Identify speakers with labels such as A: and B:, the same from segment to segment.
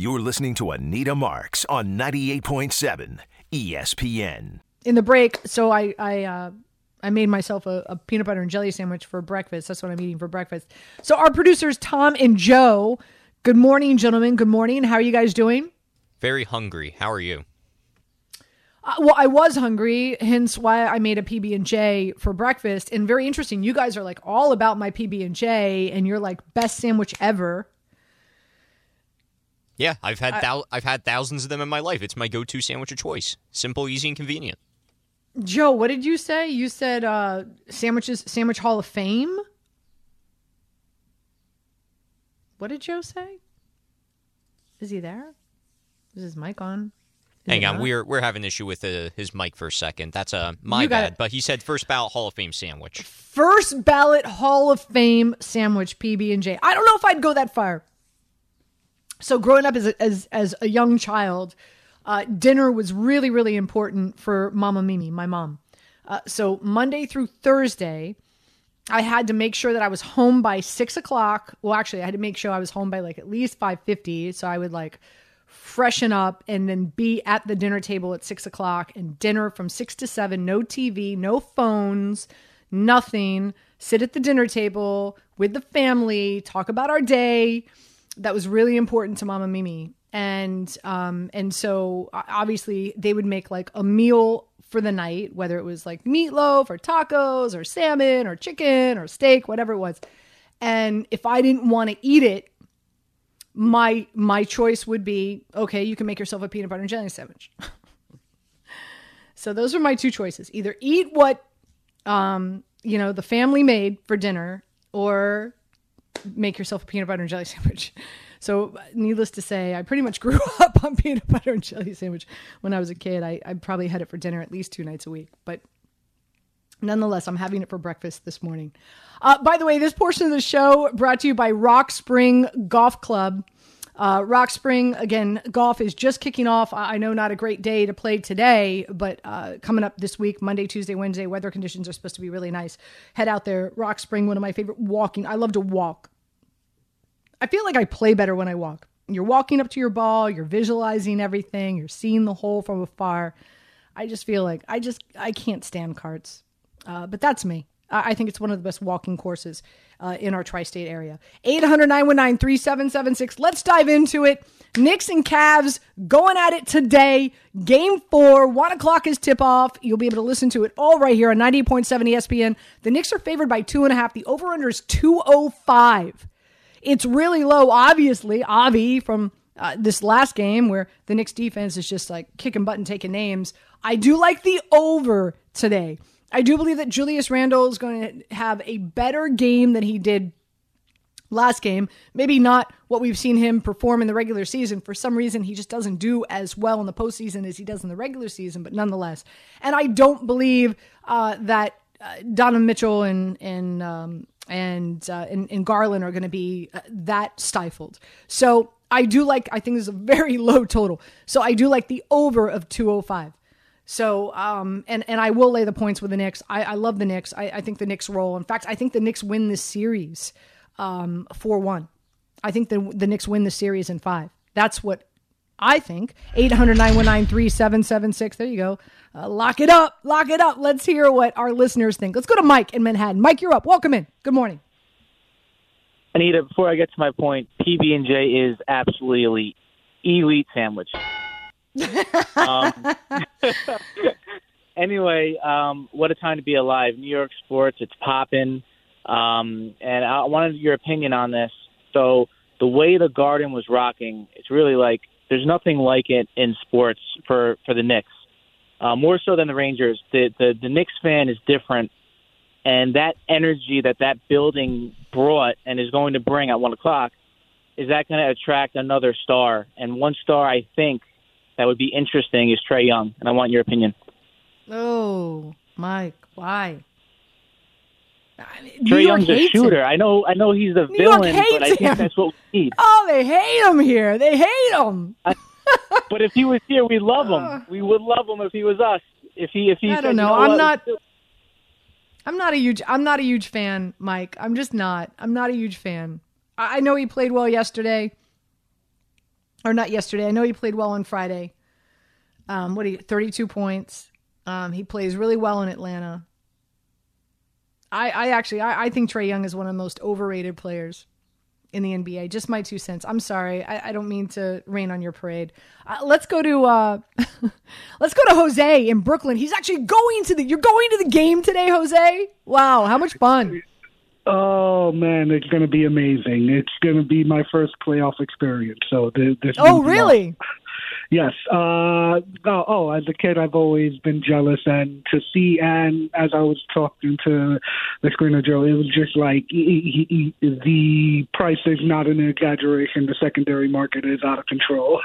A: You're listening to Anita Marks on 98.7 ESPN.
B: In the break, so I I uh, I made myself a, a, peanut butter and jelly sandwich for breakfast. That's what I'm eating for breakfast. So our producers Tom and Joe. Good morning, gentlemen. Good morning. How are you guys doing?
C: Very hungry. How are you?
B: Uh, well, I was hungry, hence why I made a PB and J for breakfast. And very interesting, you guys are like all about my PB and J, and you're like best sandwich ever.
C: Yeah, I've had thou- I've had thousands of them in my life. It's my go-to sandwich of choice. Simple, easy, and convenient.
B: Joe, what did you say? You said uh, sandwiches, sandwich Hall of Fame. What did Joe say? Is he there? Is his mic on? Is
C: Hang on, not? we're we're having an issue with uh, his mic for a second. That's uh, my bad. It. But he said first ballot Hall of Fame sandwich.
B: First ballot Hall of Fame sandwich, PB and J. I don't know if I'd go that far. So growing up as a, as as a young child, uh, dinner was really really important for Mama Mimi, my mom. Uh, so Monday through Thursday, I had to make sure that I was home by six o'clock. Well, actually, I had to make sure I was home by like at least five fifty. So I would like freshen up and then be at the dinner table at six o'clock and dinner from six to seven. No TV, no phones, nothing. Sit at the dinner table with the family, talk about our day that was really important to Mama Mimi. And um and so obviously they would make like a meal for the night, whether it was like meatloaf or tacos or salmon or chicken or steak, whatever it was. And if I didn't want to eat it, my my choice would be okay, you can make yourself a peanut butter and jelly sandwich. so those are my two choices. Either eat what um, you know, the family made for dinner or make yourself a peanut butter and jelly sandwich. So, needless to say, I pretty much grew up on peanut butter and jelly sandwich when I was a kid. I, I probably had it for dinner at least two nights a week, but nonetheless, I'm having it for breakfast this morning. Uh, by the way, this portion of the show brought to you by Rock Spring Golf Club. Uh, Rock Spring, again, golf is just kicking off. I know not a great day to play today, but uh, coming up this week, Monday, Tuesday, Wednesday, weather conditions are supposed to be really nice. Head out there. Rock Spring, one of my favorite walking. I love to walk. I feel like I play better when I walk. You're walking up to your ball, you're visualizing everything, you're seeing the hole from afar. I just feel like I just I can't stand carts, uh, but that's me. I think it's one of the best walking courses uh, in our tri-state area. 800-919-3776. Let's dive into it. Knicks and Cavs going at it today. Game four, one o'clock is tip off. You'll be able to listen to it all right here on 98.7 ESPN. The Knicks are favored by two and a half. The over-under is 205. It's really low, obviously, Avi from uh, this last game where the Knicks defense is just like kicking butt and taking names. I do like the over today. I do believe that Julius Randle is going to have a better game than he did last game. Maybe not what we've seen him perform in the regular season. For some reason, he just doesn't do as well in the postseason as he does in the regular season, but nonetheless. And I don't believe uh, that uh, Mitchell and, and um, and uh, and, and Garland are going to be uh, that stifled. So I do like. I think this is a very low total. So I do like the over of two hundred oh five. So um and and I will lay the points with the Knicks. I, I love the Knicks. I, I think the Knicks roll. In fact, I think the Knicks win this series um four one. I think the the Knicks win the series in five. That's what I think. 800 3776 There you go. Uh, lock it up. Lock it up. Let's hear what our listeners think. Let's go to Mike in Manhattan. Mike, you're up. Welcome in. Good morning.
D: Anita, before I get to my point, PB and J is absolutely elite sandwich. Um, anyway, um, what a time to be alive! New York sports, it's popping, um, and I wanted your opinion on this. So the way the Garden was rocking, it's really like there's nothing like it in sports for for the Knicks uh, more so than the Rangers. The, the the Knicks fan is different, and that energy that that building brought and is going to bring at one o'clock is that going to attract another star? And one star I think that would be interesting is Trae Young, and I want your opinion.
B: Oh, Mike, why?
D: Trae Young's a shooter. Him. I know. I know he's the
B: New
D: villain,
B: but
D: I think that's what we need.
B: Oh, they hate him here. They hate him.
D: but if he was here, we'd love him. Uh, we would love him if he was us. If he, if he.
B: I
D: said,
B: don't know.
D: You know
B: I'm
D: what?
B: not. I'm not a huge. I'm not a huge fan, Mike. I'm just not. I'm not a huge fan. I, I know he played well yesterday, or not yesterday. I know he played well on Friday. Um, what he 32 points. Um, he plays really well in Atlanta. I, I actually I, I think Trae Young is one of the most overrated players in the NBA. Just my two cents. I'm sorry. I, I don't mean to rain on your parade. Uh, let's go to uh, let's go to Jose in Brooklyn. He's actually going to the. You're going to the game today, Jose. Wow, how much fun!
E: Oh man, it's going to be amazing. It's going to be my first playoff experience. So this.
B: Oh really?
E: Yes. Uh, oh, oh, as a kid, I've always been jealous, and to see, and as I was talking to the screener Joe, it was just like he, he, he, the price is not an exaggeration. The secondary market is out of control.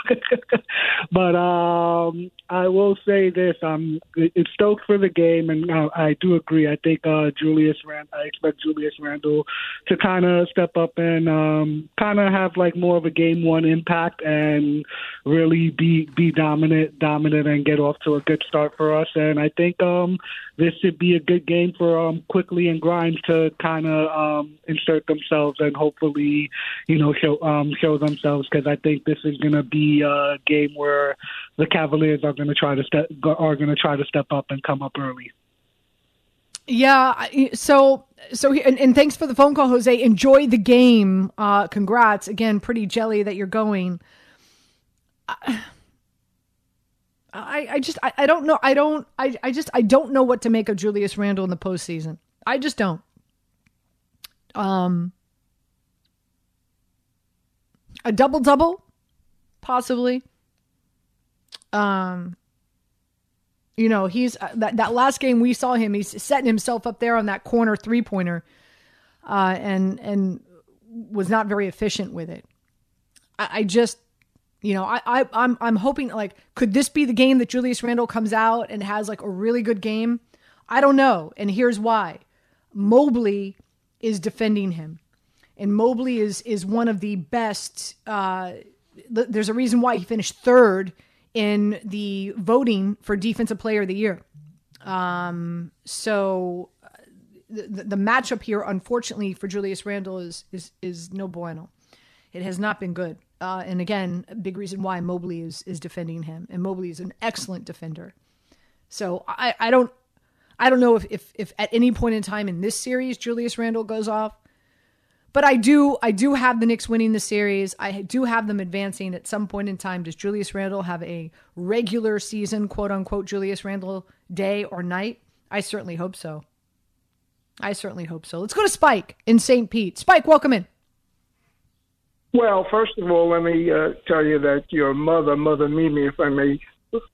E: but um, I will say this: I'm it's stoked for the game, and uh, I do agree. I think uh, Julius Rand, I expect Julius Randle to kind of step up and um, kind of have like more of a game one impact and really be be dominant, dominant, and get off to a good start for us. And I think um, this should be a good game for um, Quickley and Grimes to kind of um, insert themselves and hopefully, you know, show um, show themselves because I think this is going to be a game where the Cavaliers are going to try to step are going to try to step up and come up early.
B: Yeah. So, so, and, and, thanks for the phone call, Jose. Enjoy the game. Uh, congrats again. Pretty jelly that you're going. I, I I just I, I don't know I don't I, I just I don't know what to make of Julius Randle in the postseason. I just don't. Um a double double, possibly. Um you know, he's uh, that that last game we saw him, he's setting himself up there on that corner three pointer, uh, and and was not very efficient with it. I, I just you know, I, I I'm I'm hoping like could this be the game that Julius Randle comes out and has like a really good game? I don't know, and here's why. Mobley is defending him, and Mobley is is one of the best. Uh, th- there's a reason why he finished third in the voting for Defensive Player of the Year. Um, so uh, the, the matchup here, unfortunately for Julius Randle, is is is no bueno. It has not been good. Uh, and again, a big reason why Mobley is is defending him, and Mobley is an excellent defender. So I, I don't I don't know if, if if at any point in time in this series Julius Randle goes off, but I do I do have the Knicks winning the series. I do have them advancing at some point in time. Does Julius Randle have a regular season quote unquote Julius Randle day or night? I certainly hope so. I certainly hope so. Let's go to Spike in St. Pete. Spike, welcome in.
F: Well, first of all, let me uh, tell you that your mother, Mother Mimi, if I may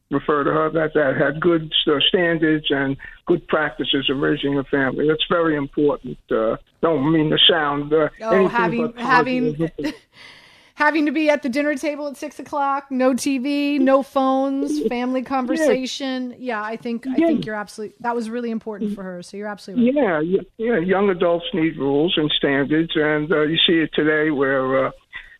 F: refer to her, that that had good uh, standards and good practices of raising a family. That's very important. Uh, don't mean to sound uh,
B: oh, having having having to be at the dinner table at six o'clock, no TV, no phones, family conversation. Yeah, yeah I think I think you're absolutely that was really important for her. So you're absolutely
F: right. Yeah, yeah. Young adults need rules and standards, and uh, you see it today where. Uh,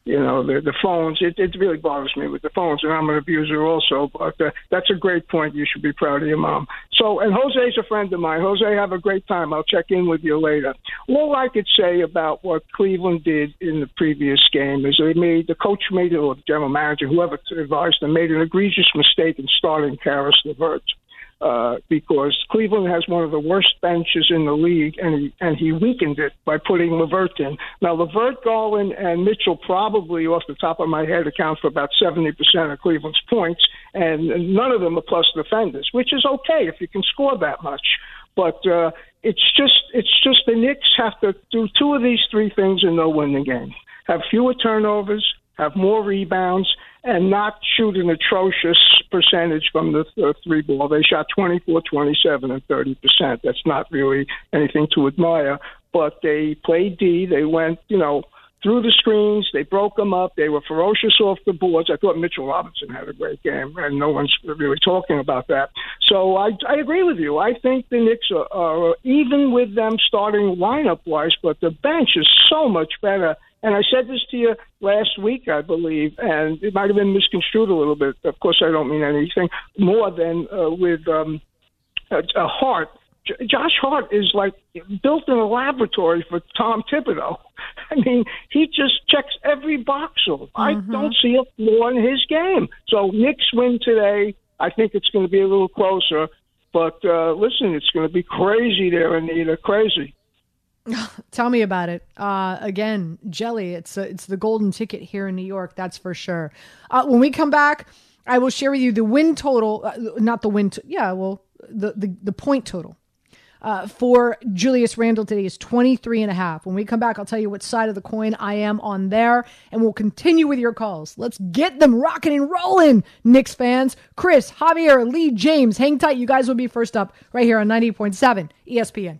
F: you know the the phones. It it really bothers me with the phones, and I'm an abuser also. But uh, that's a great point. You should be proud of your mom. So, and Jose's a friend of mine. Jose, have a great time. I'll check in with you later. All I could say about what Cleveland did in the previous game is they made the coach made it, or the general manager, whoever advised them, made an egregious mistake in starting Caris LeVert uh, because Cleveland has one of the worst benches in the league, and he, and he weakened it by putting LeVert in. Now, LeVert, Garland, and Mitchell probably, off the top of my head, account for about 70% of Cleveland's points, and none of them are plus defenders, which is okay if you can score that much. But uh, it's just it's just the Knicks have to do two of these three things and they'll win the game. Have fewer turnovers, have more rebounds, and not shoot an atrocious percentage from the th- three ball. They shot 24, 27, and 30 percent. That's not really anything to admire. But they played D. They went, you know, through the screens. They broke them up. They were ferocious off the boards. I thought Mitchell Robinson had a great game, and no one's really talking about that. So I, I agree with you. I think the Knicks are, are even with them starting lineup wise, but the bench is so much better. And I said this to you last week, I believe, and it might have been misconstrued a little bit. Of course, I don't mean anything more than uh, with um, a, a Hart Josh Hart is like built in a laboratory for Tom Thibodeau. I mean, he just checks every box off. Mm-hmm. I don't see a flaw in his game. So Knicks win today. I think it's going to be a little closer. But uh, listen, it's going to be crazy there, Anita. Crazy.
B: Tell me about it. Uh, again, jelly. It's a, it's the golden ticket here in New York. That's for sure. Uh, when we come back, I will share with you the win total. Uh, not the win. T- yeah, well, the, the the point total uh, for Julius Randle today is 23 and a half. When we come back, I'll tell you what side of the coin I am on there, and we'll continue with your calls. Let's get them rocking and rolling, Knicks fans. Chris, Javier, Lee, James, hang tight. You guys will be first up right here on 90.7 ESPN.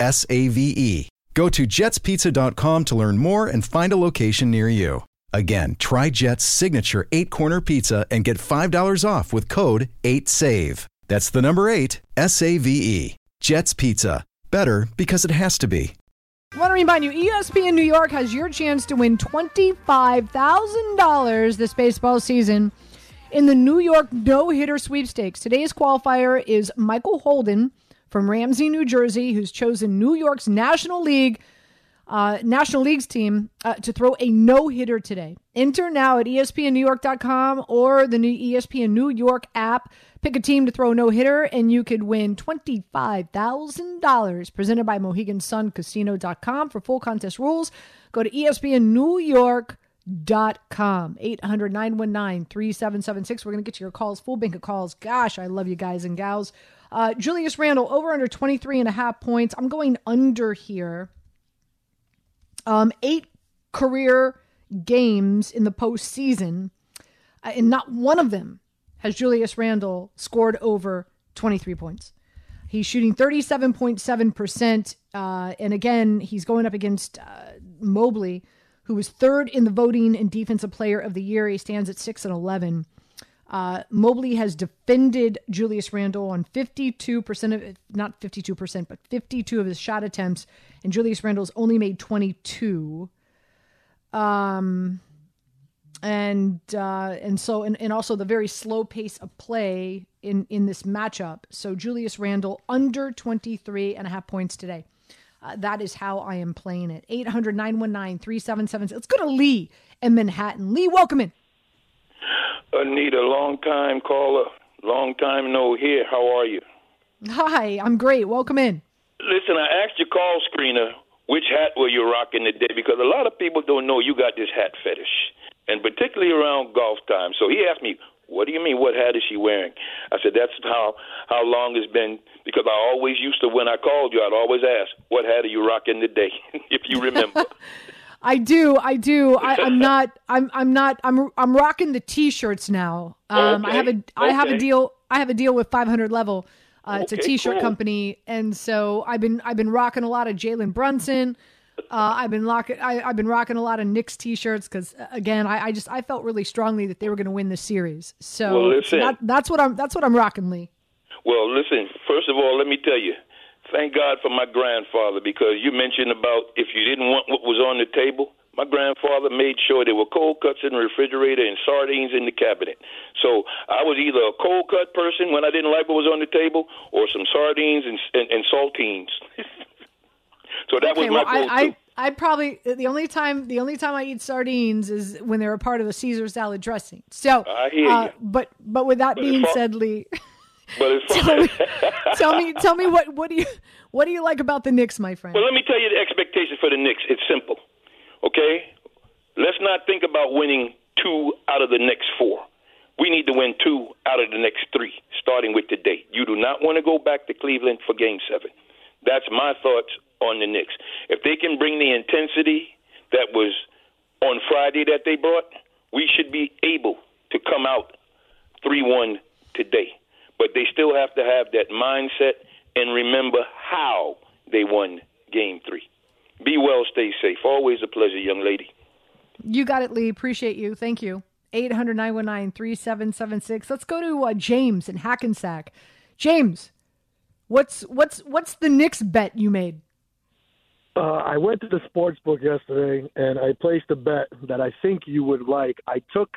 G: S A V E. Go to jetspizza.com to learn more and find a location near you. Again, try Jet's signature eight corner pizza and get $5 off with code 8SAVE. That's the number eight, S A V E. Jet's Pizza. Better because it has to be.
B: I want to remind you ESPN New York has your chance to win $25,000 this baseball season in the New York no hitter sweepstakes. Today's qualifier is Michael Holden from Ramsey, New Jersey, who's chosen New York's National League uh, National League's team uh, to throw a no hitter today. Enter now at ESPNNewYork.com or the new ESPN New York app. Pick a team to throw a no hitter, and you could win $25,000 presented by Mohegan Sun Casino.com. For full contest rules, go to ESPNNewYork.com. 800 919 3776. We're going to get to your calls, full bank of calls. Gosh, I love you guys and gals. Uh, Julius Randle over under 23 and a half points. I'm going under here. Um, eight career games in the postseason, uh, and not one of them has Julius Randle scored over 23 points. He's shooting 37.7%. Uh, and again, he's going up against uh, Mobley, who was third in the voting in Defensive Player of the Year. He stands at 6 and 11. Uh, Mobley has defended Julius Randle on 52% of not 52%, but 52 of his shot attempts, and Julius Randle's only made 22. Um, and uh, and so and, and also the very slow pace of play in in this matchup. So Julius Randle under 23 and a half points today. Uh, that is how I am playing it. 800 919 3776. Let's go to Lee in Manhattan. Lee, welcome in.
H: Uh, Anita, long time caller, long time no here. How are you?
B: Hi, I'm great. Welcome in.
H: Listen, I asked your call screener which hat were you rocking today because a lot of people don't know you got this hat fetish, and particularly around golf time. So he asked me, "What do you mean? What hat is she wearing?" I said, "That's how how long it's been." Because I always used to, when I called you, I'd always ask, "What hat are you rocking today?" if you remember.
B: I do, I do. I, am not. I'm. I'm not. I'm. I'm rocking the t-shirts now. Um,
H: okay.
B: I have a. I
H: okay.
B: have a deal. I have a deal with 500 level. Uh,
H: okay,
B: it's a t-shirt
H: cool.
B: company, and so I've been. I've been rocking a lot of Jalen Brunson. Uh, I've been rocking. I, have been rocking a lot of Knicks t-shirts because again, I, I, just I felt really strongly that they were going to win this series. So,
H: well, listen,
B: that, that's what I'm. That's what I'm rocking, Lee.
H: Well, listen. First of all, let me tell you, thank God for my grandfather because you mentioned about if you didn't want what was on the table, My grandfather made sure there were cold cuts in the refrigerator and sardines in the cabinet. So I was either a cold cut person when I didn't like what was on the table, or some sardines and and, and saltines. so that
B: okay,
H: was my
B: well, I, I I probably the only time the only time I eat sardines is when they're a part of a Caesar salad dressing. So,
H: I hear
B: uh,
H: you.
B: but but with that
H: But
B: being
H: far-
B: said, Lee,
H: But far
B: tell me, tell me tell me what what do you what do you like about the Knicks, my friend?
H: Well, let me tell you the expectation for the Knicks. It's simple. Okay? Let's not think about winning two out of the next four. We need to win two out of the next three, starting with today. You do not want to go back to Cleveland for game seven. That's my thoughts on the Knicks. If they can bring the intensity that was on Friday that they brought, we should be able to come out 3 1 today. But they still have to have that mindset and remember how they won game three. Be well, stay safe. Always a pleasure, young lady.
B: You got it, Lee. Appreciate you. Thank you. 800 919 3776. Let's go to uh, James in Hackensack. James, what's what's what's the Knicks bet you made?
I: Uh, I went to the sports book yesterday and I placed a bet that I think you would like. I took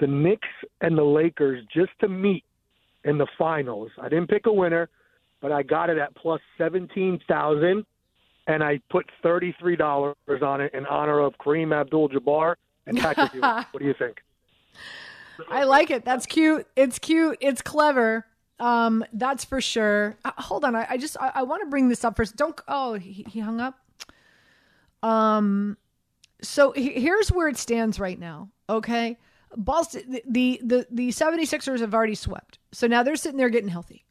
I: the Knicks and the Lakers just to meet in the finals. I didn't pick a winner, but I got it at plus seventeen thousand, and I put thirty three dollars on it in honor of Kareem Abdul-Jabbar and Patrick Ewing. What do you think?
B: I like it. That's cute. It's cute. It's clever. Um, that's for sure. Uh, hold on. I, I just I, I want to bring this up first. Don't. Oh, he, he hung up. Um, so he, here's where it stands right now. Okay, Boston. The, the the the 76ers have already swept. So now they're sitting there getting healthy.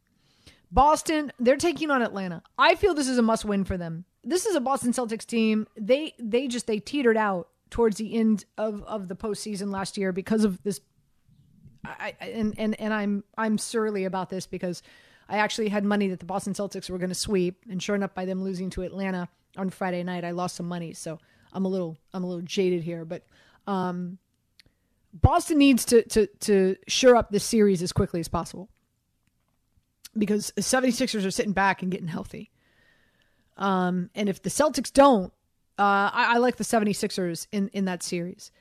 B: Boston, they're taking on Atlanta. I feel this is a must win for them. This is a Boston Celtics team. They they just they teetered out towards the end of of the postseason last year because of this I, and, and and I'm I'm surly about this because I actually had money that the Boston Celtics were going to sweep, and sure enough, by them losing to Atlanta on Friday night, I lost some money. So I'm a little I'm a little jaded here, but um, Boston needs to to to shore up this series as quickly as possible because the 76ers are sitting back and getting healthy. Um, and if the Celtics don't, uh, I, I like the 76ers in, in that series.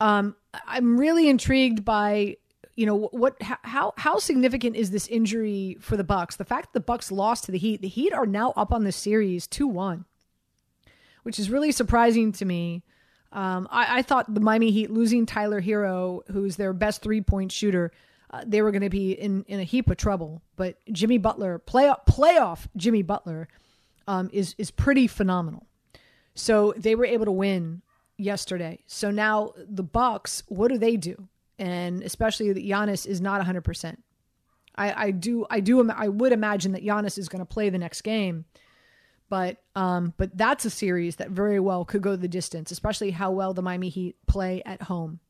B: Um, I'm really intrigued by, you know, what, how, how significant is this injury for the Bucks? The fact that the Bucks lost to the Heat, the Heat are now up on the series 2 1, which is really surprising to me. Um, I, I thought the Miami Heat losing Tyler Herro, who's their best three point shooter, uh, they were going to be in, in a heap of trouble. But Jimmy Butler, playoff, playoff Jimmy Butler, um, is is pretty phenomenal. So they were able to win yesterday. So now the Bucks, what do they do? And especially that Giannis is not 100%. I, I do I do I would imagine that Giannis is going to play the next game. But um but that's a series that very well could go the distance, especially how well the Miami Heat play at home.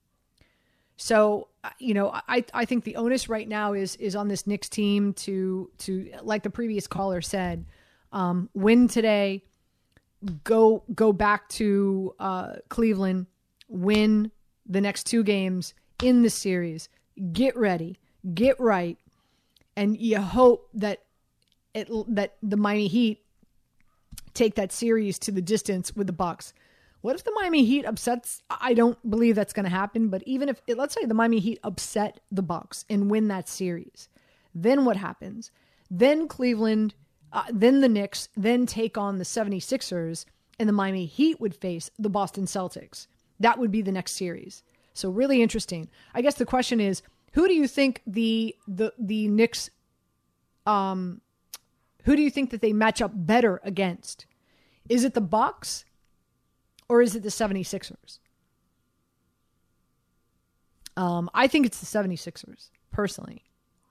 B: So uh, you know, I I think the onus right now is is on this Knicks team to to like the previous caller said, um, win today, go go back to uh, Cleveland, win the next two games in the series, get ready, get right, and you hope that it that the Miami Heat take that series to the distance with the Bucks. What if the Miami Heat upsets? I don't believe that's going to happen. But even if, let's say, the Miami Heat upset the Bucks and win that series, then what happens? Then Cleveland, uh, then the Knicks, then take on the 76ers, and the Miami Heat would face the Boston Celtics. That would be the next series. So really interesting. I guess the question is, who do you think the the the Knicks um who do you think that they match up better against? Is it the Bucks or is it the 76ers? Um, I think it's the 76ers, personally.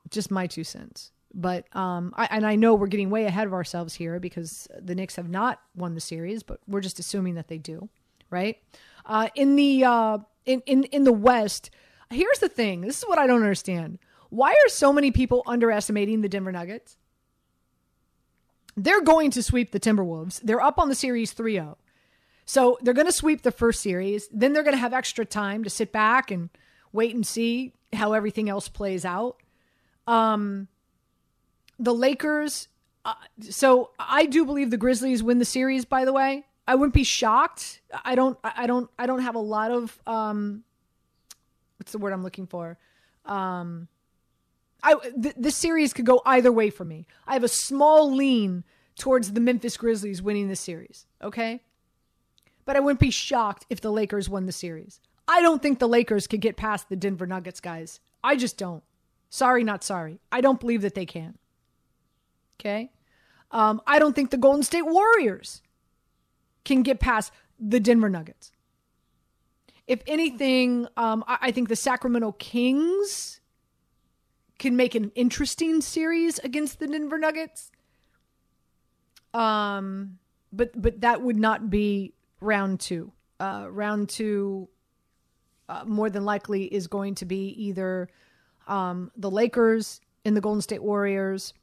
B: Just my two cents. But um, I, and I know we're getting way ahead of ourselves here because the Knicks have not won the series, but we're just assuming that they do, right? Uh, in the uh, in, in in the West, here's the thing. This is what I don't understand. Why are so many people underestimating the Denver Nuggets? They're going to sweep the Timberwolves. They're up on the series 3 0. So they're going to sweep the first series. Then they're going to have extra time to sit back and wait and see how everything else plays out. Um, the Lakers. Uh, so I do believe the Grizzlies win the series, by the way. I wouldn't be shocked. I don't. I don't. I don't have a lot of um. What's the word I'm looking for? Um. I th- this series could go either way for me. I have a small lean towards the Memphis Grizzlies winning the series. Okay. But I wouldn't be shocked if the Lakers won the series. I don't think the Lakers could get past the Denver Nuggets, guys. I just don't. Sorry, not sorry. I don't believe that they can. Okay. Um, I don't think the Golden State Warriors can get past the Denver Nuggets. If anything, um, I, I think the Sacramento Kings can make an interesting series against the Denver Nuggets. Um, but but that would not be round two. Uh, round two, uh, more than likely, is going to be either um, the Lakers and the Golden State Warriors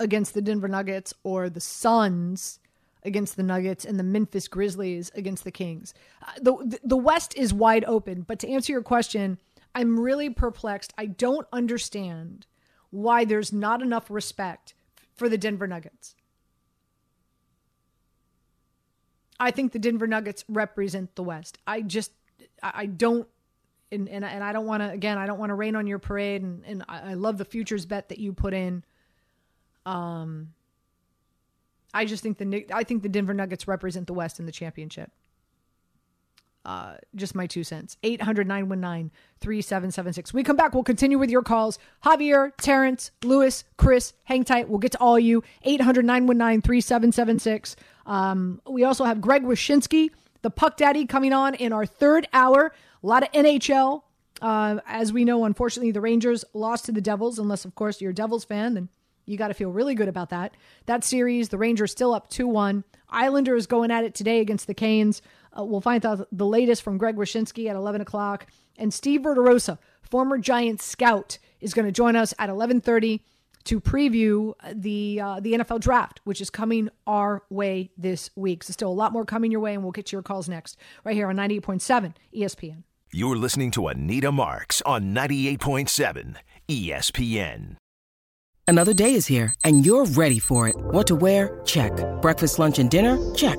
B: against the Denver Nuggets or the Suns against the Nuggets and the Memphis Grizzlies against the Kings. Uh, the the West is wide open, but to answer your question, I'm really perplexed. I don't understand why there's not enough respect for the Denver Nuggets. I think the Denver Nuggets represent the West. I just I don't and and, and I don't want to again I don't want to rain on your parade and and I, I love the futures bet that you put in. Um I just think the I think the Denver Nuggets represent the West in the championship. Uh, just my two cents. 800 919 3776. We come back. We'll continue with your calls. Javier, Terrence, Lewis, Chris, hang tight. We'll get to all you. 800 919 3776. Um, we also have Greg Wyshynski, the Puck Daddy, coming on in our third hour. A lot of NHL. Uh, as we know, unfortunately, the Rangers lost to the Devils, unless, of course, you're a Devils fan, then you got to feel really good about that. That series, the Rangers still up 2 1. Islanders going at it today against the Canes. Uh, we'll find out the latest from Greg Wyshynski at 11 o'clock. And Steve Verderosa, former Giants scout, is going to join us at 1130 to preview the uh, the NFL draft, which is coming our way this week. So still a lot more coming your way, and we'll get to your calls next, right here on 98.7 ESPN.
A: You're listening to Anita Marks on 98.7 ESPN.
J: Another day is here, and you're ready for it. What to wear? Check. Breakfast, lunch, and dinner? Check.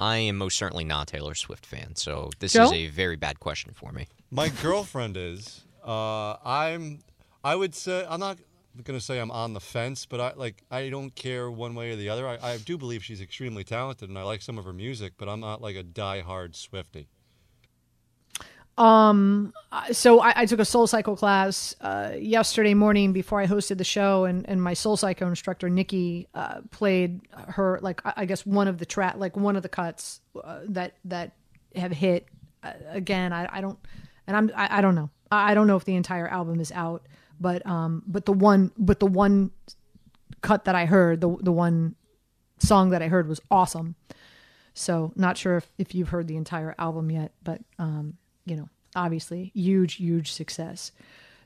C: I am most certainly not a Taylor Swift fan, so this
B: Joe?
C: is a very bad question for me.
K: My girlfriend is. Uh, I'm. I would say I'm not going to say I'm on the fence, but I like I don't care one way or the other. I, I do believe she's extremely talented, and I like some of her music, but I'm not like a die-hard Swifty.
B: Um, so I, I took a SoulCycle class uh, yesterday morning before I hosted the show, and, and my SoulCycle instructor Nikki uh, played her like I, guess one of the track like one of the cuts uh, that that have hit. Uh, again, I, I don't, and I'm I, I don't know. I don't know if the entire album is out, but um, but the one but the one cut that I heard, the the one song that I heard was awesome. So not sure if, if you've heard the entire album yet, but um, you know, obviously huge, huge success.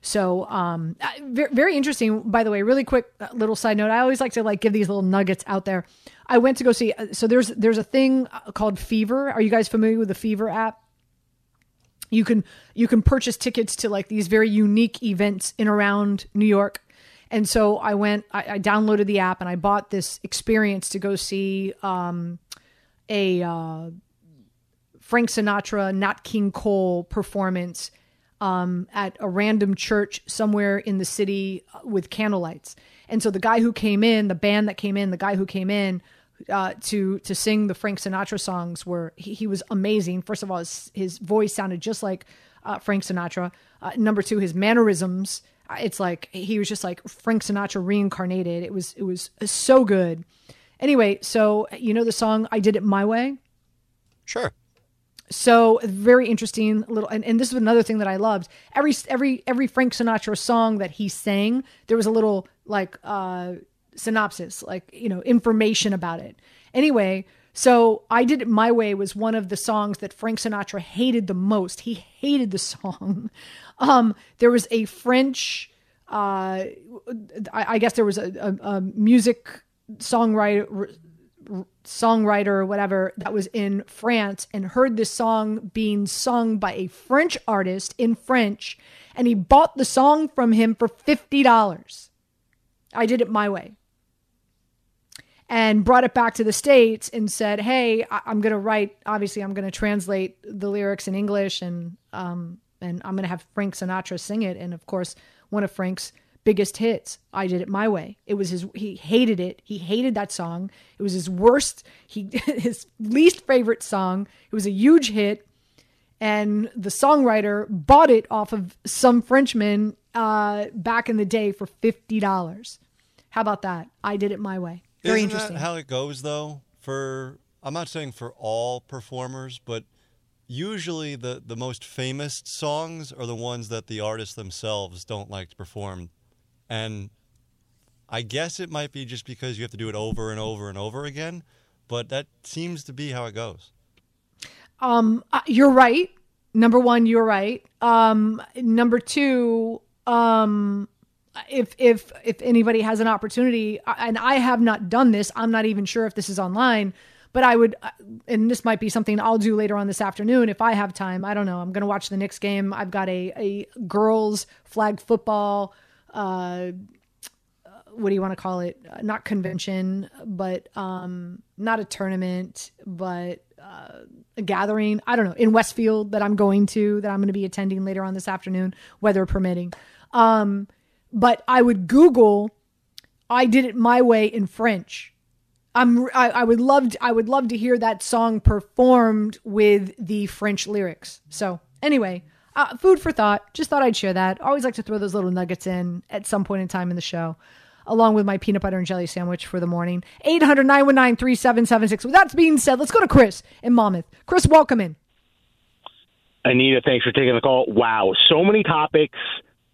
B: So, um, very, interesting. By the way, really quick uh, little side note. I always like to like give these little nuggets out there. I went to go see. uh, So there's there's a thing uh, called Fever. Are you guys familiar with the Fever app? You can you can purchase tickets to like these very unique events in around New York. And so I went. I, I downloaded the app and I bought this experience to go see um, a. Uh, Frank Sinatra, Nat King Cole performance um, at a random church somewhere in the city with candlelights. And so the guy who came in, the band that came in, the guy who came in uh, to to sing the Frank Sinatra songs were he, he was amazing. First of all, his, his voice sounded just like uh, Frank Sinatra. Uh, number two, his mannerisms. uh, It's like he was just like Frank Sinatra reincarnated. It was it was so good. Anyway, so you know the song "I Did It My Way."
C: Sure.
B: So very interesting little, and, and this is another thing that I loved. Every every every Frank Sinatra song that he sang, there was a little like uh, synopsis, like you know information about it. Anyway, So I Did It My Way was one of the songs that Frank Sinatra hated the most. He hated the song. Um, there was a French, uh, I, I, guess there was a, a, a music songwriter songwriter or whatever that was in France and heard this song being sung by a French artist in French and he bought the song from him for $50. I did it my way. And brought it back to the States and said, Hey, I- am going to write, obviously, I'm going to translate the lyrics in English and, um, and I'm going to have Frank Sinatra sing it. And of course, one of Frank's biggest hits. I did it my way. It was his he hated it. He hated that song. It was his worst, he his least favorite song. It was a huge hit. And the songwriter bought it off of some Frenchman uh, back in the day for fifty dollars. How about that? I did it my way. Very
K: Isn't
B: interesting.
K: How it goes though? For I'm not saying for all performers, but usually the the most famous songs are the ones that the artists themselves don't like to perform and I guess it might be just because you have to do it over and over and over again, but that seems to be how it goes.
B: Um, uh, you're right. Number one, you're right. Um, number two, um, if if if anybody has an opportunity, and I have not done this, I'm not even sure if this is online. But I would, uh, and this might be something I'll do later on this afternoon if I have time. I don't know. I'm going to watch the Knicks game. I've got a a girls flag football uh, what do you want to call it? Uh, not convention, but um, not a tournament, but uh, a gathering. I don't know in Westfield that I'm going to that I'm going to be attending later on this afternoon, weather permitting. Um, but I would Google. I did it my way in French. I'm. I, I would love. To, I would love to hear that song performed with the French lyrics. So anyway, uh, food for thought. Just thought I'd share that. always like to throw those little nuggets in at some point in time in the show, along with my peanut butter and jelly sandwich for the morning. 800 919 3776. With that being said, let's go to Chris in Monmouth. Chris, welcome in.
L: Anita, thanks for taking the call. Wow, so many topics.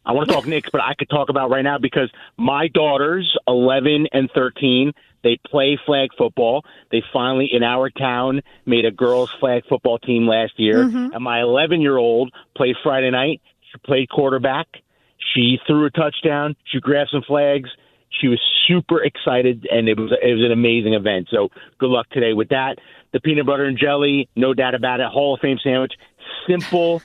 L: I want to talk Knicks, but I could talk about right now because my daughters, 11 and 13, they play flag football. They finally, in our town, made a girls' flag football team last year. Mm-hmm. And my 11 year old played Friday night. She played quarterback. She threw a touchdown. She grabbed some flags. She was super excited, and it was it was an amazing event. So good luck today with that. The peanut butter and jelly, no doubt about it. Hall of Fame sandwich, simple,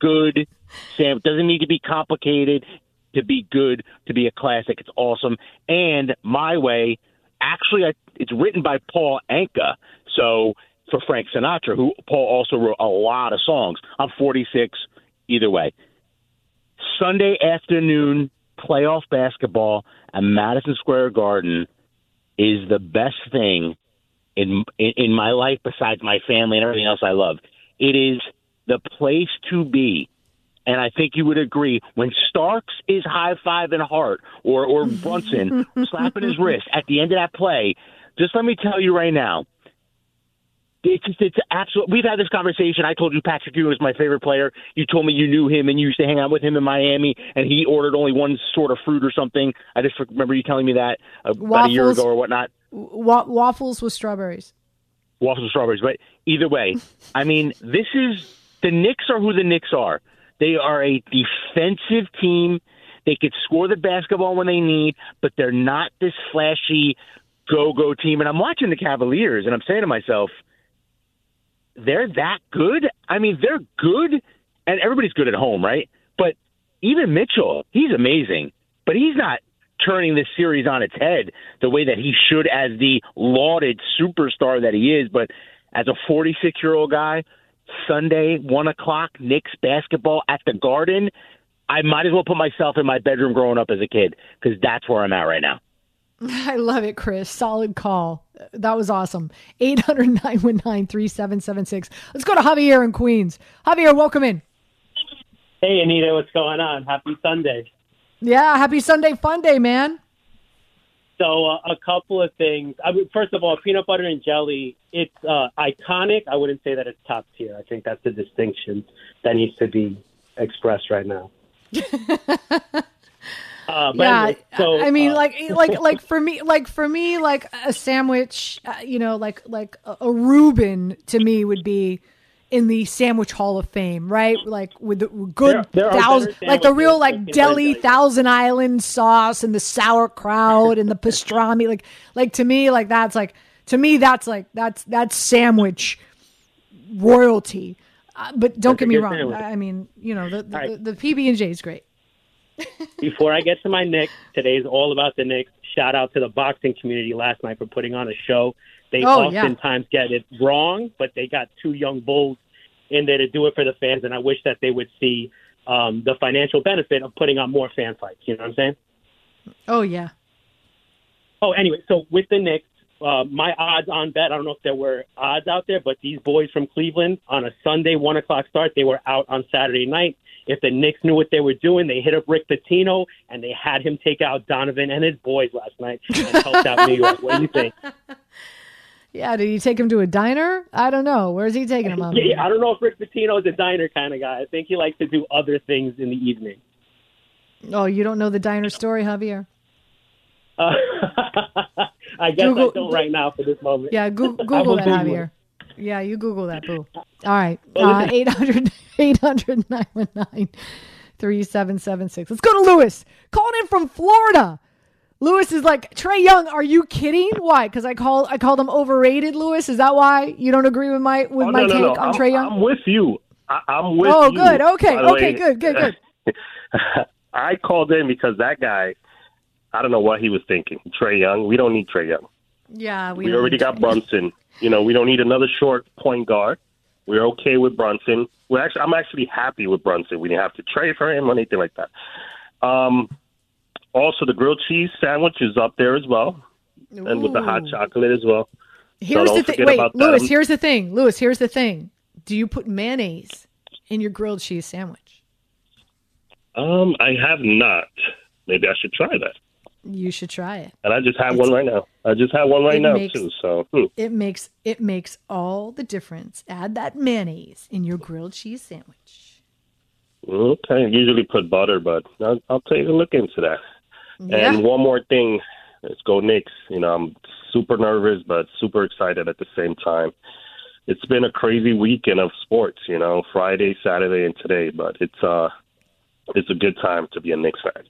L: good sandwich. Doesn't need to be complicated to be good, to be a classic. It's awesome. And my way, actually, it's written by Paul Anka. So for Frank Sinatra, who Paul also wrote a lot of songs. I'm 46. Either way, Sunday afternoon playoff basketball at Madison Square Garden is the best thing in, in in my life besides my family and everything else I love. It is the place to be and I think you would agree when Starks is high fiving Hart or or Brunson slapping his wrist at the end of that play. Just let me tell you right now, it's just, it's absolute. We've had this conversation. I told you Patrick Ewing was my favorite player. You told me you knew him and you used to hang out with him in Miami, and he ordered only one sort of fruit or something. I just remember you telling me that uh, about waffles, a year ago or whatnot.
B: Wa- waffles with strawberries.
L: Waffles with strawberries. But either way, I mean, this is the Knicks are who the Knicks are. They are a defensive team. They could score the basketball when they need, but they're not this flashy go go team. And I'm watching the Cavaliers, and I'm saying to myself, they're that good. I mean, they're good, and everybody's good at home, right? But even Mitchell, he's amazing, but he's not turning this series on its head the way that he should as the lauded superstar that he is. But as a 46 year old guy Sunday, one o'clock, Knicks basketball at the Garden. I might as well put myself in my bedroom growing up as a kid because that's where I'm at right now.
B: I love it, Chris. Solid call. That was awesome. 800 919 3776. Let's go to Javier in Queens. Javier, welcome in.
M: Hey, Anita, what's going on? Happy Sunday.
B: Yeah, happy Sunday fun day, man.
M: So uh, a couple of things. I mean, first of all, peanut butter and jelly. It's uh, iconic. I wouldn't say that it's top tier. I think that's the distinction that needs to be expressed right now. Uh,
B: yeah,
M: anyway, so,
B: I mean,
M: uh,
B: like, like, like for me, like for me, like a sandwich, uh, you know, like, like a, a Reuben to me would be in the sandwich Hall of Fame, right? Like with the good
M: There- there
B: thousand, like the real like deli. Thousand Island sauce and the sauerkraut and the pastrami, like, like to me, like that's like to me that's like that's that's sandwich royalty. Uh, but don't
M: That's
B: get me wrong.
M: sandwich.
B: I mean, you know, the the,
M: right.
B: the PB and J is great.
M: Before I get to my Knicks, today's all about the Knicks. Shout out to the boxing community last night for putting on a show. They
B: Oh, yeah.
M: oftentimes get it wrong, but they got two young bulls in there to do it for the fans, and I wish that they would see um, the financial benefit of putting on more fan fights. You know what I'm saying?
B: Oh yeah.
M: Oh, anyway, so with the Knicks, uh, my odds on bet, I don't know if there were odds out there, but these boys from Cleveland on a Sunday, 1 o'clock start, they were out on Saturday night. If the Knicks knew what they were doing, they hit up Rick Pitino and they had him take out Donovan and his boys last night and helped out New York. What do you think?
B: Yeah, did he take him to a diner? I don't know. Where's he taking him?
M: Yeah, I don't know if Rick Pitino is a diner kind of guy. I think he likes to do other things in the evening.
B: Oh, you don't know the diner story, Javier?
M: Uh, I guess
B: Google-
M: I don't right now for this moment.
B: Yeah,
M: I
B: Google that,
M: Google
B: Javier. Yeah, you Google that, boo. All right. Uh, 800 800 919 3776. Let's go to Lewis. Calling in from Florida. Lewis is like, Trae Young, are you kidding? Why? Because I called I called him overrated, Lewis. Is that why you don't agree with my with
N: Oh,
B: my
N: no,
B: take
N: no.
B: on Trae Young?
N: I'm with you. I, I'm with
B: oh,
N: you.
B: good. Okay. Okay,
N: way.
B: good, good, good.
N: I called in because that guy, I don't know what he was thinking. Trae Young, we don't need Trae Young.
B: Yeah, we,
N: We, already got Brunson. You know, we don't need another short point guard. We're okay with Brunson. We're actually, I'm actually happy with Brunson. We didn't have to trade for him or anything like that. Um, also, the grilled cheese sandwich is up there as well, and with the hot chocolate as well.
B: Here's
N: so
B: the thing. Wait. Lewis. Here's the thing. Lewis. Here's the thing. Do you put mayonnaise in your grilled cheese sandwich?
N: Um, I have not. Maybe I should try that.
B: You should try it.
N: And I just had one right now. I just had one right now
B: makes-
N: too. So hmm.
B: It makes it makes all the difference. Add that mayonnaise in your grilled cheese sandwich.
N: okay. Usually put butter, but I'll, I'll take a look into that.
B: Yeah.
N: And one more thing. Let's go Knicks. You know, I'm super nervous, but super excited at the same time. It's been a crazy weekend of sports. You know, Friday, Saturday, and today. But it's uh, it's a good time to be a Knicks fan.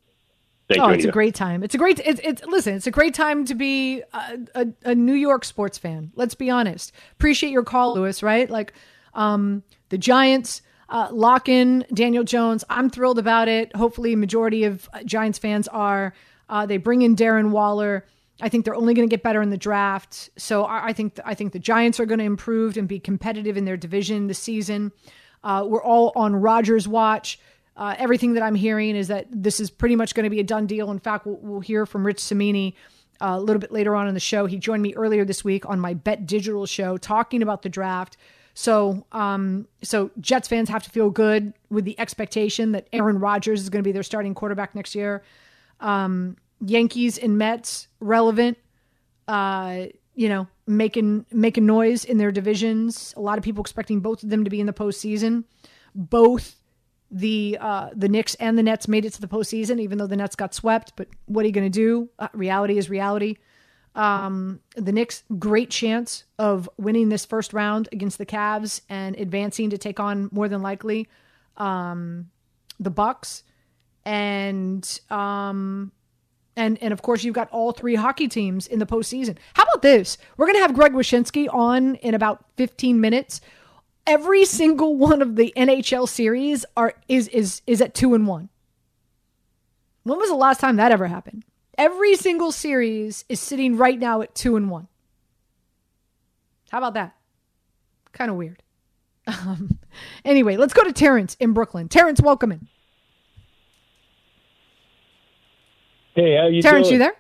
N: Thank
B: oh,
N: you.
B: it's a great time. It's a great. It's, it's listen. It's a great time to be a, a, a New York sports fan. Let's be honest. Appreciate your call, Lewis. Right? Like, um, the Giants uh, lock in Daniel Jones. I'm thrilled about it. Hopefully, majority of Giants fans are. Uh, they bring in Darren Waller. I think they're only going to get better in the draft. So I, I think I think the Giants are going to improve and be competitive in their division this season. Uh, we're all on Rodgers' watch. Uh, everything that I'm hearing is that this is pretty much going to be a done deal. In fact, we'll, we'll hear from Rich Cimini uh, a little bit later on in the show. He joined me earlier this week on my Bet Digital show talking about the draft. So, um, so Jets fans have to feel good with the expectation that Aaron Rodgers is going to be their starting quarterback next year. Um, Yankees and Mets relevant. Uh, you know, making making noise in their divisions. A lot of people expecting both of them to be in the postseason. Both the uh, the Knicks and the Nets made it to the postseason, even though the Nets got swept. But what are you going to do? Uh, reality is reality. Um, the Knicks great chance of winning this first round against the Cavs and advancing to take on more than likely um, the Bucks and um, and and of course you've got all three hockey teams in the postseason. How about this? We're gonna have Greg Wyshynski on in about 15 minutes. Every single one of the NHL series are is is is at two and one. When was the last time that ever happened? Every single series is sitting right now at two and one. How about that? Kind of weird. Um, anyway, let's go to Terrence in Brooklyn. Terrence, welcome in.
O: Hey, how you
B: Terrence,
O: doing?
B: you there?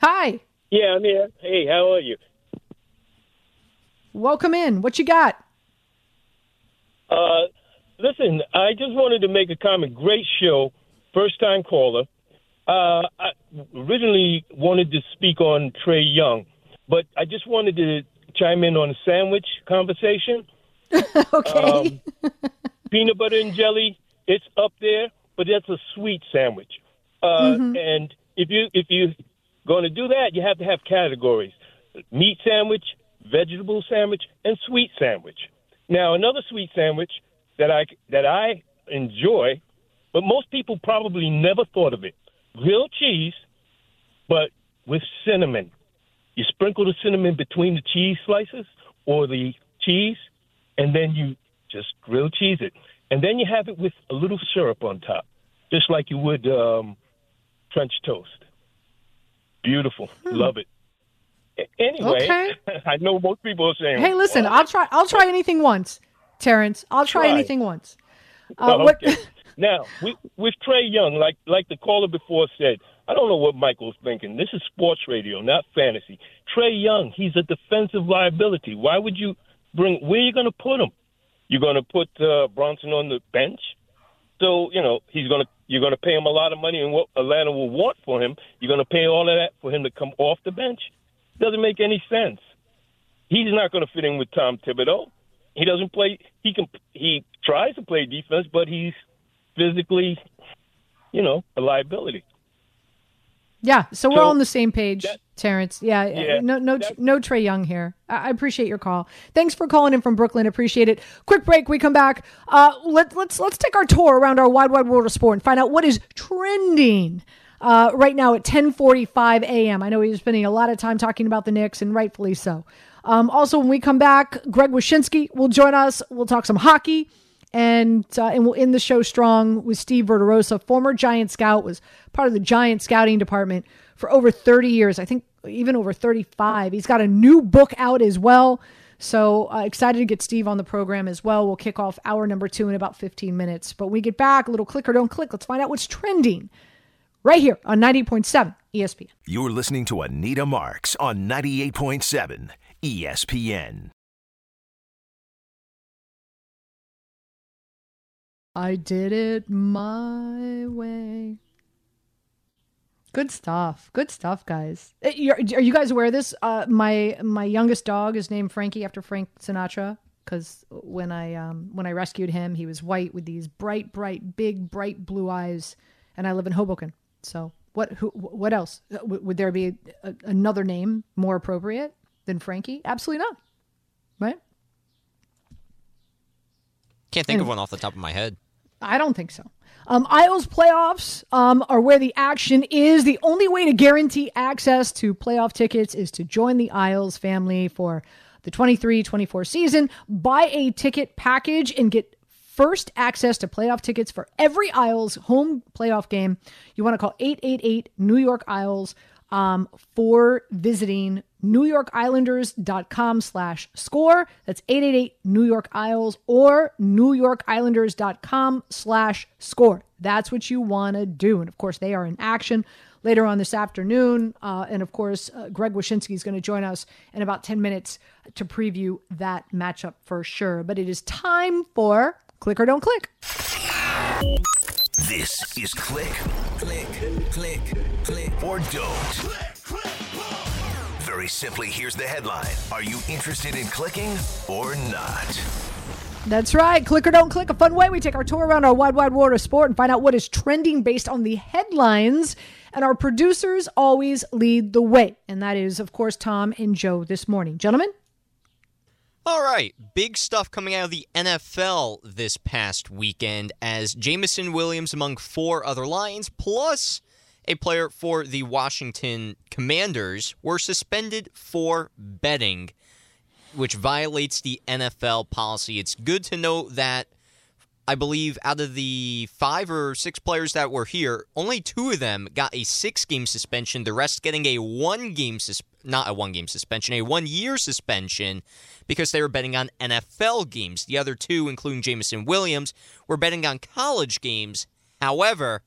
B: Hi.
O: Yeah, I'm here. Hey, how are you?
B: Welcome in. What you got?
O: Uh, listen, I just wanted to make a comment. Great show, first time caller. Uh, I originally wanted to speak on Trae Young, but I just wanted to chime in on the sandwich conversation.
B: okay.
O: Um, peanut butter and jelly, it's up there, but that's a sweet sandwich. Uh,
B: Mhm.
O: And if you if you're going to do that, you have to have categories: meat sandwich, vegetable sandwich, and sweet sandwich. Now, another sweet sandwich that I that I enjoy, but most people probably never thought of it: grilled cheese, but with cinnamon. You sprinkle the cinnamon between the cheese slices or the cheese, and then you just grill cheese it, and then you have it with a little syrup on top, just like you would um, French toast. Beautiful, love it. Anyway,
B: Okay.
O: I know most people are saying,
B: Hey, listen? I'll try. I'll try anything once, Terrence. I'll try,
O: Try.
B: anything once.
O: Oh,
B: Uh, what?
O: now, with, with Trae Young, like like the caller before said, I don't know what Michael's thinking. This is sports radio, not fantasy. Trae Young, he's a defensive liability. Why would you bring? Where are you going to put him? You're going to put uh, Brunson on the bench. So you know he's going to you're going to pay him a lot of money, and what Atlanta will want for him, you're going to pay all of that for him to come off the bench. Doesn't make any sense. He's not going to fit in with Tom Thibodeau. He doesn't play. He can. He tries to play defense, but he's physically, you know, a liability.
B: Yeah, so we're all on the same page, Terrence. Yeah,
O: Yeah,
B: no, no, no Trae Young here. I appreciate your call. Thanks for calling in from Brooklyn. Appreciate it. Quick break. We come back. Uh, let, let's let's take our tour around our wide wide world of sport and find out what is trending. Uh, right now at 10:45 a.m. I know we're spending a lot of time talking about the Knicks, and rightfully so. Um, also, when we come back, Greg Wyshynski will join us. We'll talk some hockey and uh, and we'll end the show strong with Steve Verderosa, former Giant scout, was part of the Giant scouting department for over 30 years. I think even over 35. He's got a new book out as well. So uh, excited to get Steve on the program as well. We'll kick off hour number two in about 15 minutes. But we get back, a little click or don't click. Let's find out what's trending right here on 90.7 ESPN.
A: You're listening to Anita Marks on 98.7 ESPN.
B: I did it my way. Good stuff. Good stuff, guys. Eh, you're- you guys aware of this? Uh, my my youngest dog is named Frankie after Frank Sinatra because when I um, when I rescued him, he was white with these bright, bright, big, bright blue eyes, and I live in Hoboken. So what? Who? What else? Uh, w- Would there be a, a, another name more appropriate than Frankie? Absolutely not. Right?
C: Can't think of one off the top of my head.
B: I don't think so. Um, Isles playoffs um, are where the action is. The only way to guarantee access to playoff tickets is to join the Isles family for the 23 24 season. Buy a ticket package and get first access to playoff tickets for every Isles home playoff game. You want to call 888 New York Isles um, for visiting newyorkislanders.com slash score. That's 888 New York Isles or newyorkislanders.com slash score. That's what you want to do. And of course, they are in action later on this afternoon. Uh, and of course, uh, Greg Wyshynski is going to join us in about 10 minutes to preview that matchup for sure. But it is time for Click or Don't Click.
A: This is Click, Click, Click, Click, or Don't. Very simply, here's the headline. Are you interested in clicking or not?
B: That's right. Click or don't click. A fun way we take our tour around our wide, wide world of sport and find out what is trending based on the headlines. And our producers always lead the way. And that is, of course, Tom and Joe this morning. Gentlemen?
C: All right, big stuff coming out of the NFL this past weekend as Jameson Williams, among four other Lions, plus a player for the Washington Commanders, were suspended for betting, which violates the NFL policy. It's good to know that I believe out of the five or six players that were here, only two of them got a six game suspension, the rest getting a one game sus- not a one game suspension, a one year suspension because they were betting on NFL games. The other two, including Jameson Williams, were betting on college games. However,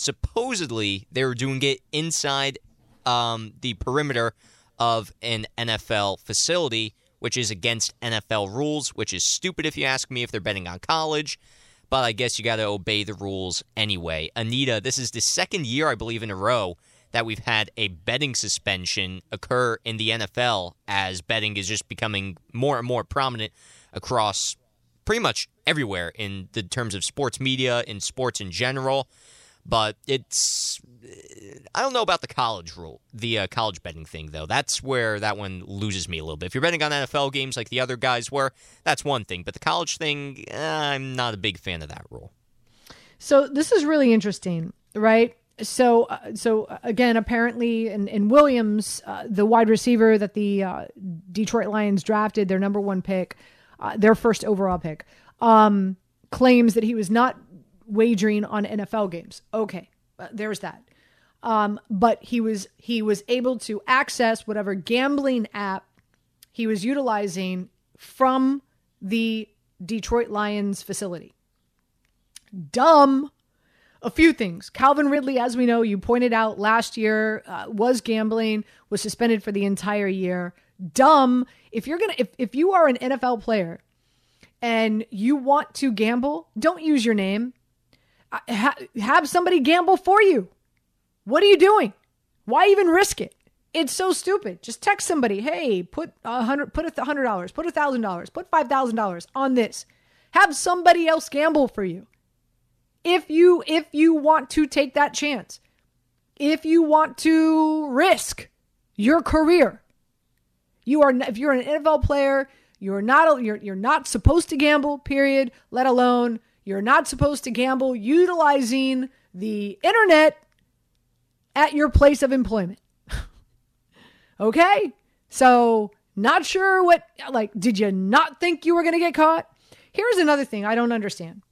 C: supposedly they were doing it inside um, the perimeter of an NFL facility, which is against NFL rules, which is stupid if you ask me if they're betting on college. But I guess you got to obey the rules anyway. Anita, this is the second year, I believe, in a row that we've had a betting suspension occur in the NFL as betting is just becoming more and more prominent across pretty much everywhere in the terms of sports media and sports in general. But it's I don't know about the college rule, the uh, college betting thing though. That's where that one loses me a little bit. If you're betting on NFL games like the other guys were, that's one thing. But the college thing, eh, I'm not a big fan of that rule.
B: So this is really interesting, right? So, uh, so uh, again, apparently, in, in Williams, uh, the wide receiver that the uh, Detroit Lions drafted, their number one pick, uh, their first overall pick, um, claims that he was not wagering on NFL games. Okay, uh, there's that. Um, but he was he was able to access whatever gambling app he was utilizing from the Detroit Lions facility. Dumb. A few things. Calvin Ridley, as we know, you pointed out last year, uh, was gambling, was suspended for the entire year. Dumb. If you're gonna, if if you are an NFL player and you want to gamble, don't use your name. Ha- have somebody gamble for you. What are you doing? Why even risk it? It's so stupid. Just text somebody, hey, put a hundred, put a hundred dollars, put a thousand dollars, put five thousand dollars on this. Have somebody else gamble for you if you if you want to take that chance if you want to risk your career you are if you're an NFL player you're not you're you're not supposed to gamble period let alone you're not supposed to gamble utilizing the internet at your place of employment okay so not sure what like did you not think you were going to get caught here's another thing i don't understand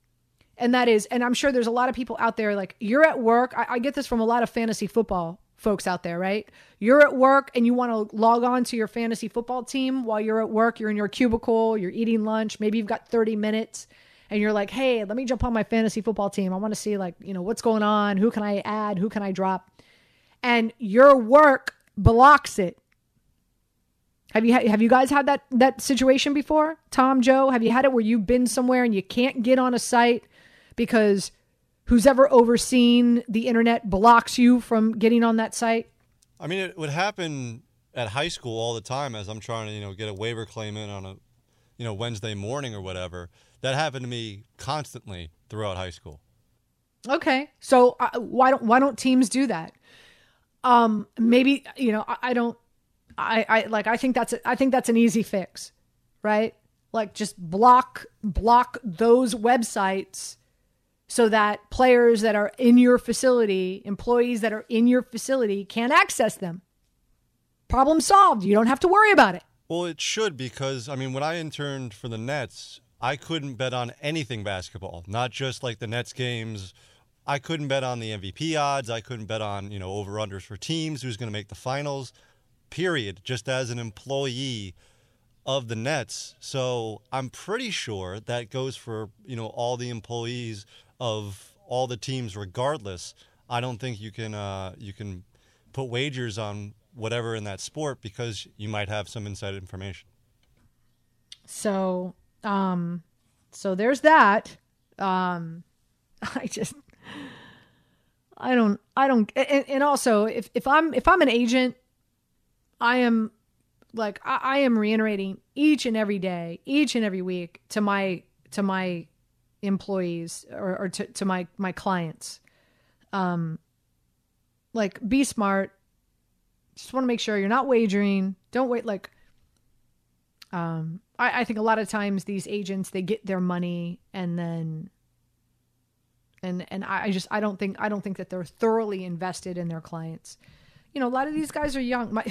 B: and that is, and I'm sure there's a lot of people out there like you're at work. I, I get this from a lot of fantasy football folks out there, right? You're at work and you want to log on to your fantasy football team while you're at work. You're in your cubicle, you're eating lunch. Maybe you've got 30 minutes and you're like, hey, let me jump on my fantasy football team. I want to see, like, you know, what's going on? Who can I add? Who can I drop? And your work blocks it. Have you have you guys had that that situation before? Tom, Joe, have you had it where you've been somewhere and you can't get on a site because who's ever overseen the internet blocks you from getting on that site?
K: I mean, it would happen at high school all the time as I'm trying to, you know, get a waiver claim in on a, you know, Wednesday morning or whatever. That happened to me constantly throughout high school.
B: Okay, so uh, why don't why don't teams do that? Um, maybe you know I, I don't. I, I like I think that's a, I think that's an easy fix, right? Like just block block those websites so that players that are in your facility, employees that are in your facility, can't access them. Problem solved. You don't have to worry about it.
K: Well, it should because, I mean, when I interned for the Nets, I couldn't bet on anything basketball, not just like the Nets games. I couldn't bet on the MVP odds. I couldn't bet on, you know, over unders for teams, who's going to make the finals, period, just as an employee of the Nets. So I'm pretty sure that goes for, you know, all the employees of all the teams, regardless. I don't think you can uh, you can put wagers on whatever in that sport because you might have some inside information.
B: So, um, so there's that. Um, I just, I don't, I don't, and, and also if if I'm if I'm an agent, I am like I, I am reiterating each and every day, each and every week to my to my employees or, or to, to my my clients. Um like be smart. Just want to make sure you're not wagering. Don't wait like um I, I think a lot of times these agents they get their money and then and and I just I don't think I don't think that they're thoroughly invested in their clients. You know, a lot of these guys are young. My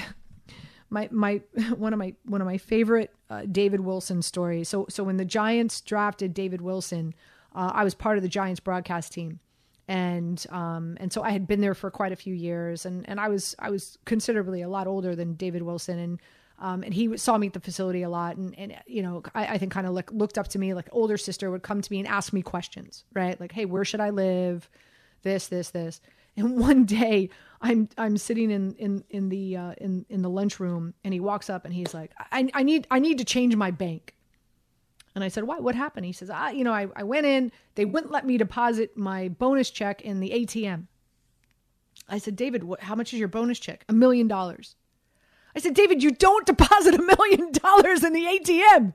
B: my my one of my one of my favorite uh, David Wilson stories. So so when the Giants drafted David Wilson, uh, I was part of the Giants broadcast team, and um, and so I had been there for quite a few years, and and I was I was considerably a lot older than David Wilson, and um, and he saw me at the facility a lot, and and you know I, I think kind of looked up to me like older sister would come to me and ask me questions, right? Like, hey, where should I live? This this this. And one day I'm I'm sitting in in in the uh, in in the lunchroom, and he walks up and he's like, I I need I need to change my bank. And I said, why? What happened? He says, I, you know, I, I went in, they wouldn't let me deposit my bonus check in the ATM. I said, David, what, how much is your bonus check? A million dollars. I said, David, you don't deposit a million dollars in the ATM.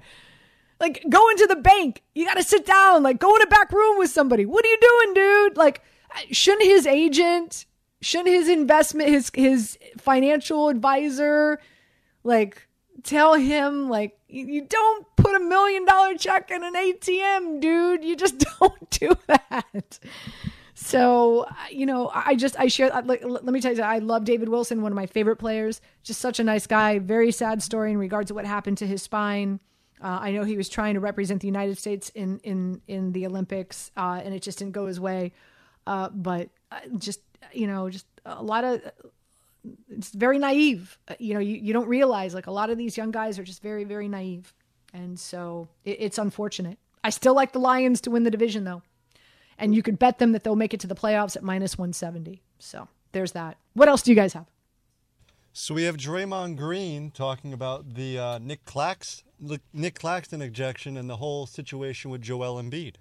B: Like, go into the bank. You got to sit down. Like, go in a back room with somebody. What are you doing, dude? Like, shouldn't his agent, shouldn't his investment, his his financial advisor, like tell him like you don't put a million dollar check in an ATM, dude. You just don't do that. So, you know, I just, I share, let me tell you, I love David Wilson, one of my favorite players. Just such a nice guy. Very sad story in regards to what happened to his spine. Uh, I know he was trying to represent the United States in, in, in the Olympics, uh, and it just didn't go his way. Uh, but uh, just, you know, just a lot of, it's very naive. Uh, you know, you, you don't realize like a lot of these young guys are just very, very naive. And so it, it's unfortunate. I still like the Lions to win the division though and you could bet them that they'll make it to the playoffs at minus 170. So there's that. What else do you guys have?
K: So we have Draymond Green talking about the uh, Nick Clax, Nick Claxton ejection and the whole situation with Joel Embiid.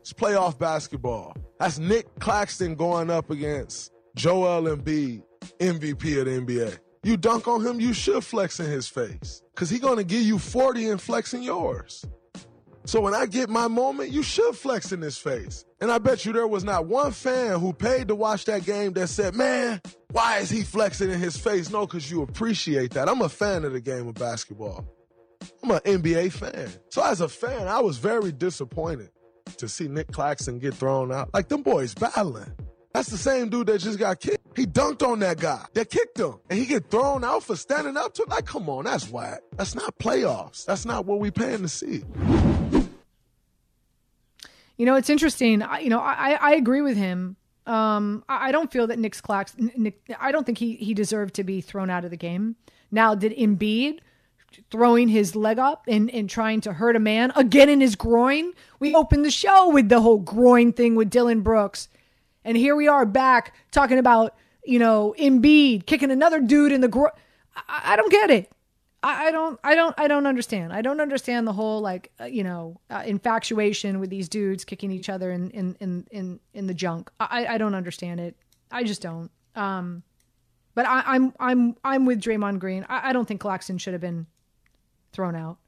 P: It's playoff basketball. That's Nick Claxton going up against Joel Embiid, MVP of the NBA. You dunk on him, you should flex in his face. Cause he gonna give you 40 and flex in yours. So when I get my moment, you should flex in his face. And I bet you there was not one fan who paid to watch that game that said, man, why is he flexing in his face? No, because you appreciate that. I'm a fan of the game of basketball. I'm an NBA fan. So as a fan, I was very disappointed to see Nick Claxton get thrown out. Like them boys battling. That's the same dude that just got kicked. He dunked on that guy that kicked him. And he get thrown out for standing up to it. Like, come on, that's whack. That's not playoffs. That's not what we paying to see.
B: You know, it's interesting. I, you know, I, I agree with him. Um, I, don't feel that Nick's Clax, Nick, I don't think he, he deserved to be thrown out of the game. Now, did Embiid throwing his leg up and, and trying to hurt a man again in his groin? We opened the show with the whole groin thing with Dillon Brooks. And here we are back talking about, you know, Embiid kicking another dude in the groin. I, I don't get it. I, don't, I don't, I don't understand. I don't understand the whole like, uh, you know, uh, infatuation with these dudes kicking each other in in in in, in the junk. I, I don't understand it. I just don't. Um, but I, I'm I'm I'm with Draymond Green. I, I don't think Claxton should have been thrown out.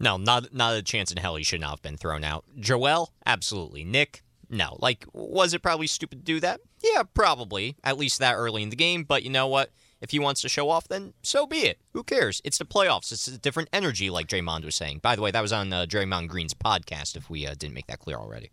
C: No, not not a chance in hell he should not have been thrown out. Joel, absolutely. Nick, no. Like, was it probably stupid to do that? Yeah, probably. At least that early in the game. But you know what? If he wants to show off, then so be it. Who cares? It's the playoffs. It's a different energy, like Draymond was saying. By the way, that was on uh, Draymond Green's podcast, if we uh, didn't make that clear already.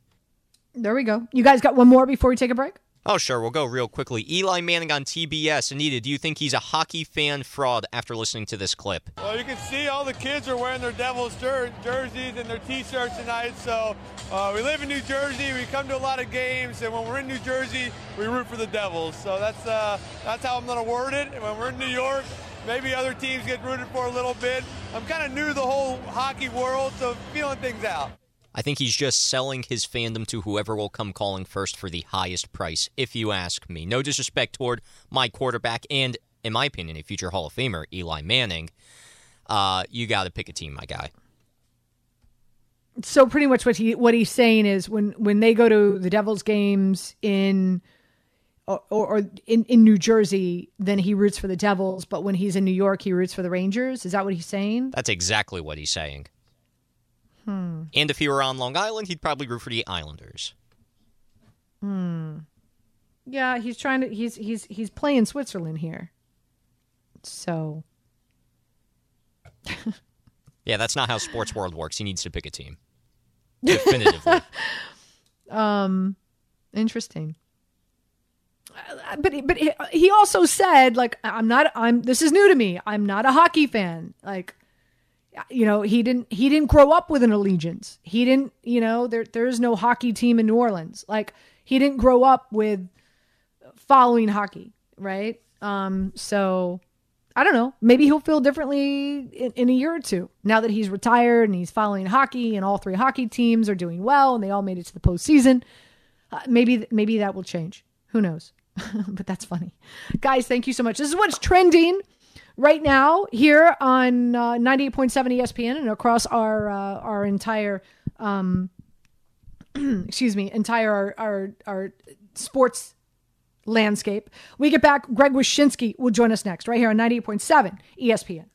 B: There we go. You guys got one more before we take a break?
C: Oh, sure. We'll go real quickly. Eli Manning on TBS. Anita, do you think he's a hockey fan fraud after listening to this clip?
Q: Well, you can see all the kids are wearing their Devils jer- jerseys and their T-shirts tonight. So uh, we live in New Jersey. We come to a lot of games, and when we're in New Jersey, we root for the Devils. So that's uh, that's how I'm going to word it. And when we're in New York, maybe other teams get rooted for a little bit. I'm kind of new to the whole hockey world, so feeling things out.
C: I think he's just selling his fandom to whoever will come calling first for the highest price, if you ask me. No disrespect toward my quarterback and, in my opinion, a future Hall of Famer, Eli Manning. Uh, you got to pick a team, my guy.
B: So pretty much what he what he's saying is when when they go to the Devils games in or, or in, in New Jersey, then he roots for the Devils. But when he's in New York, he roots for the Rangers. Is that what he's saying?
C: That's exactly what he's saying.
B: Hmm.
C: And if he were on Long Island, he'd probably root for the Islanders.
B: Hmm. Yeah, he's trying to. He's he's he's playing Switzerland here. So.
C: yeah, that's not how sports world works. He needs to pick a team. Definitively.
B: um, interesting. Uh, but but he also said like I'm not I'm this is new to me. I'm not a hockey fan. Like you know he didn't he didn't grow up with an allegiance. He didn't you know there there's no hockey team in new orleans. Like he didn't grow up with following hockey right? Um so i don't know. Maybe he'll feel differently in, in a year or two now that he's retired and he's following hockey and all three hockey teams are doing well and they all made it to the postseason. Uh, maybe maybe that will change. Who knows? But that's funny. Guys thank you so much. This is what's trending right now here on uh, 98.7 ESPN and across our uh, our entire um, excuse me entire our, our, our sports landscape. We get back. Greg Wyshynski will join us next right here on 98.7 ESPN.